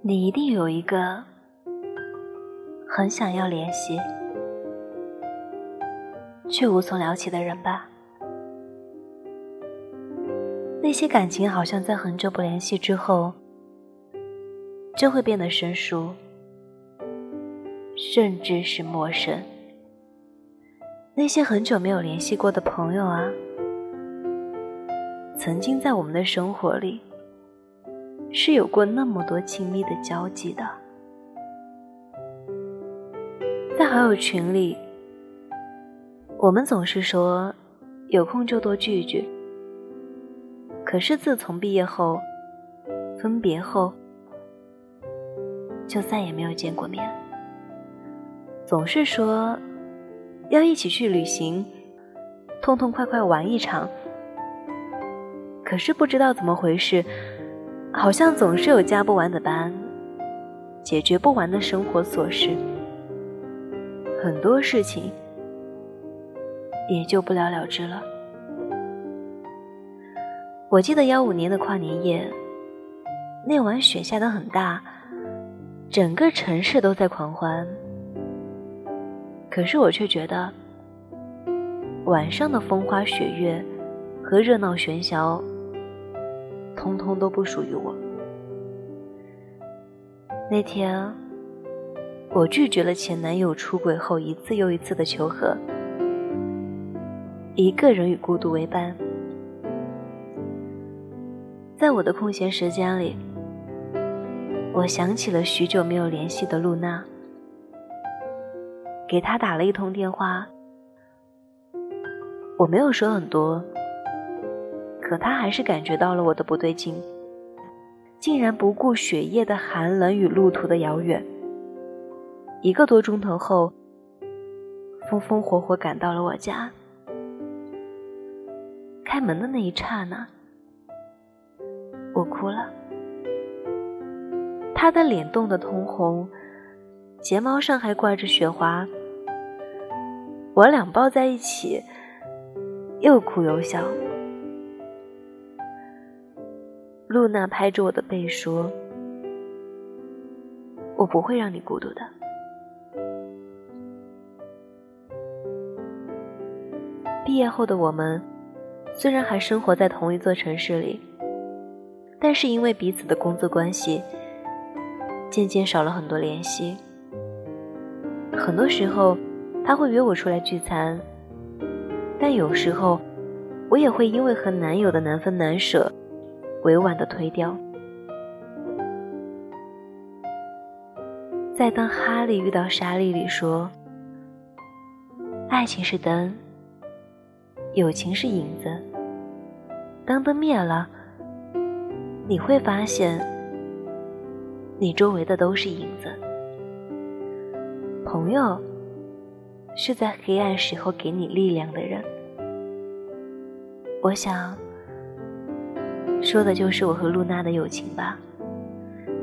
你一定有一个很想要联系却无从聊起的人吧？那些感情好像在很久不联系之后，就会变得生疏，甚至是陌生。那些很久没有联系过的朋友啊，曾经在我们的生活里。是有过那么多亲密的交集的，在好友群里，我们总是说有空就多聚聚。可是自从毕业后，分别后，就再也没有见过面。总是说要一起去旅行，痛痛快快玩一场。可是不知道怎么回事。好像总是有加不完的班，解决不完的生活琐事，很多事情也就不了了之了。我记得幺五年的跨年夜，那晚雪下的很大，整个城市都在狂欢。可是我却觉得，晚上的风花雪月和热闹喧嚣。通通都不属于我。那天，我拒绝了前男友出轨后一次又一次的求和，一个人与孤独为伴。在我的空闲时间里，我想起了许久没有联系的露娜，给她打了一通电话。我没有说很多。可他还是感觉到了我的不对劲，竟然不顾雪夜的寒冷与路途的遥远，一个多钟头后，风风火火赶到了我家。开门的那一刹那，我哭了。他的脸冻得通红，睫毛上还挂着雪花。我俩抱在一起，又哭又笑。露娜拍着我的背说：“我不会让你孤独的。”毕业后的我们，虽然还生活在同一座城市里，但是因为彼此的工作关系，渐渐少了很多联系。很多时候，他会约我出来聚餐，但有时候，我也会因为和男友的难分难舍。委婉的推掉。在当哈利遇到莎莉里说：“爱情是灯，友情是影子。当灯灭了，你会发现，你周围的都是影子。朋友，是在黑暗时候给你力量的人。我想。”说的就是我和露娜的友情吧。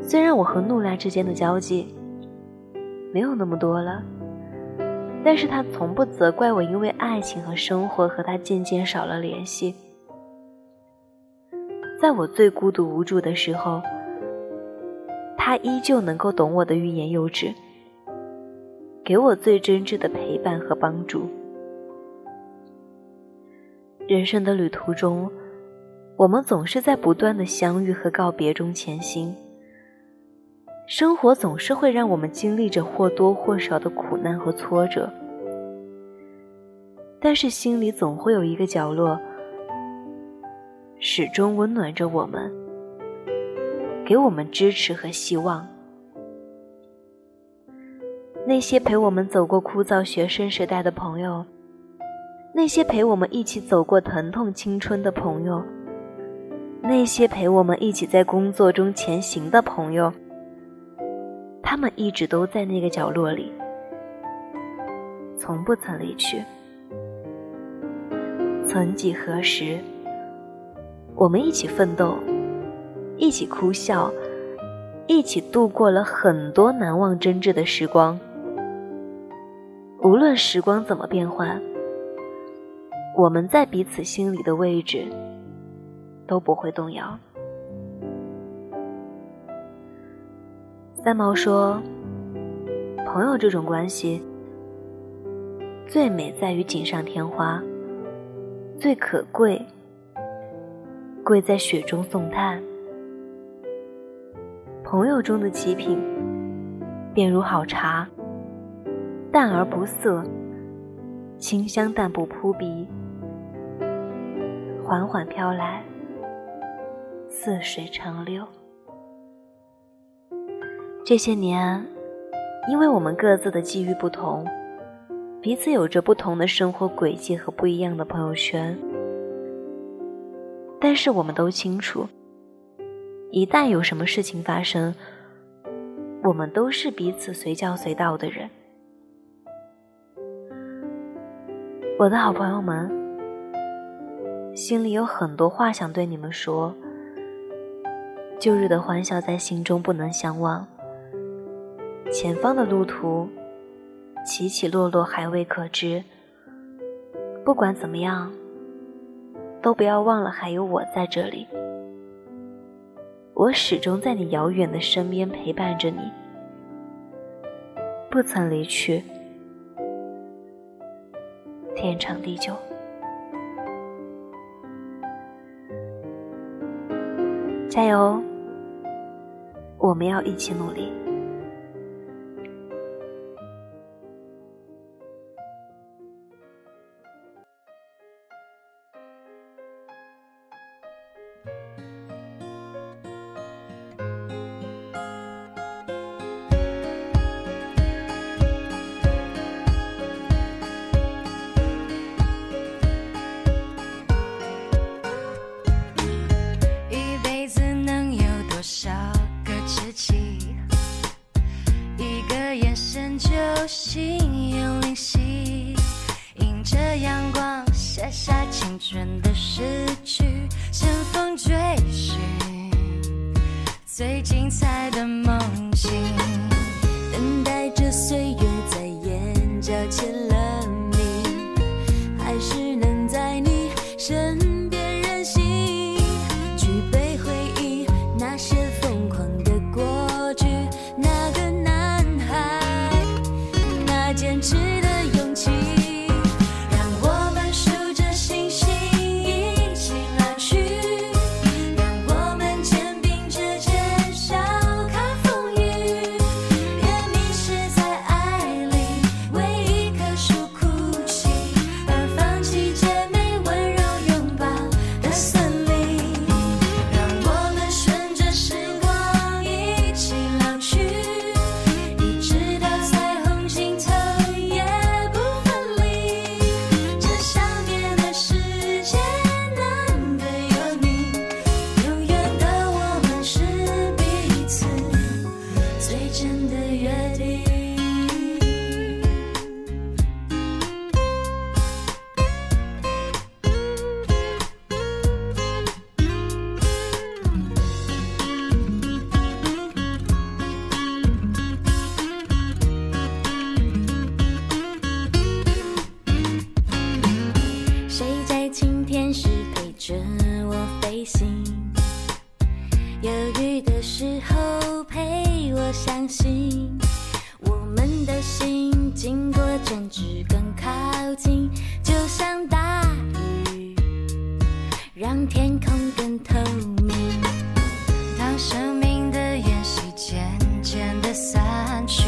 虽然我和露娜之间的交际没有那么多了，但是她从不责怪我，因为爱情和生活和她渐渐少了联系。在我最孤独无助的时候，她依旧能够懂我的欲言又止，给我最真挚的陪伴和帮助。人生的旅途中。我们总是在不断的相遇和告别中前行。生活总是会让我们经历着或多或少的苦难和挫折，但是心里总会有一个角落，始终温暖着我们，给我们支持和希望。那些陪我们走过枯燥学生时代的朋友，那些陪我们一起走过疼痛青春的朋友。那些陪我们一起在工作中前行的朋友，他们一直都在那个角落里，从不曾离去。曾几何时，我们一起奋斗，一起哭笑，一起度过了很多难忘真挚的时光。无论时光怎么变换，我们在彼此心里的位置。都不会动摇。三毛说：“朋友这种关系，最美在于锦上添花，最可贵，贵在雪中送炭。朋友中的极品，便如好茶，淡而不涩，清香但不扑鼻，缓缓飘来，似水长流。”这些年，因为我们各自的际遇不同，彼此有着不同的生活轨迹和不一样的朋友圈。但是我们都清楚，一旦有什么事情发生，我们都是彼此随叫随到的人。我的好朋友们，心里有很多话想对你们说。旧日的欢笑在心中不能相忘。前方的路途起起落落还未可知，不管怎么样，都不要忘了还有我在这里。我始终在你遥远的身边陪伴着你，不曾离去，天长地久。加油，我们要一起努力。最精彩的梦醒，等待着岁月在眼角签相信我们的心经过争执更靠近就像大雨让天空更透明当生命的延续渐渐的散去。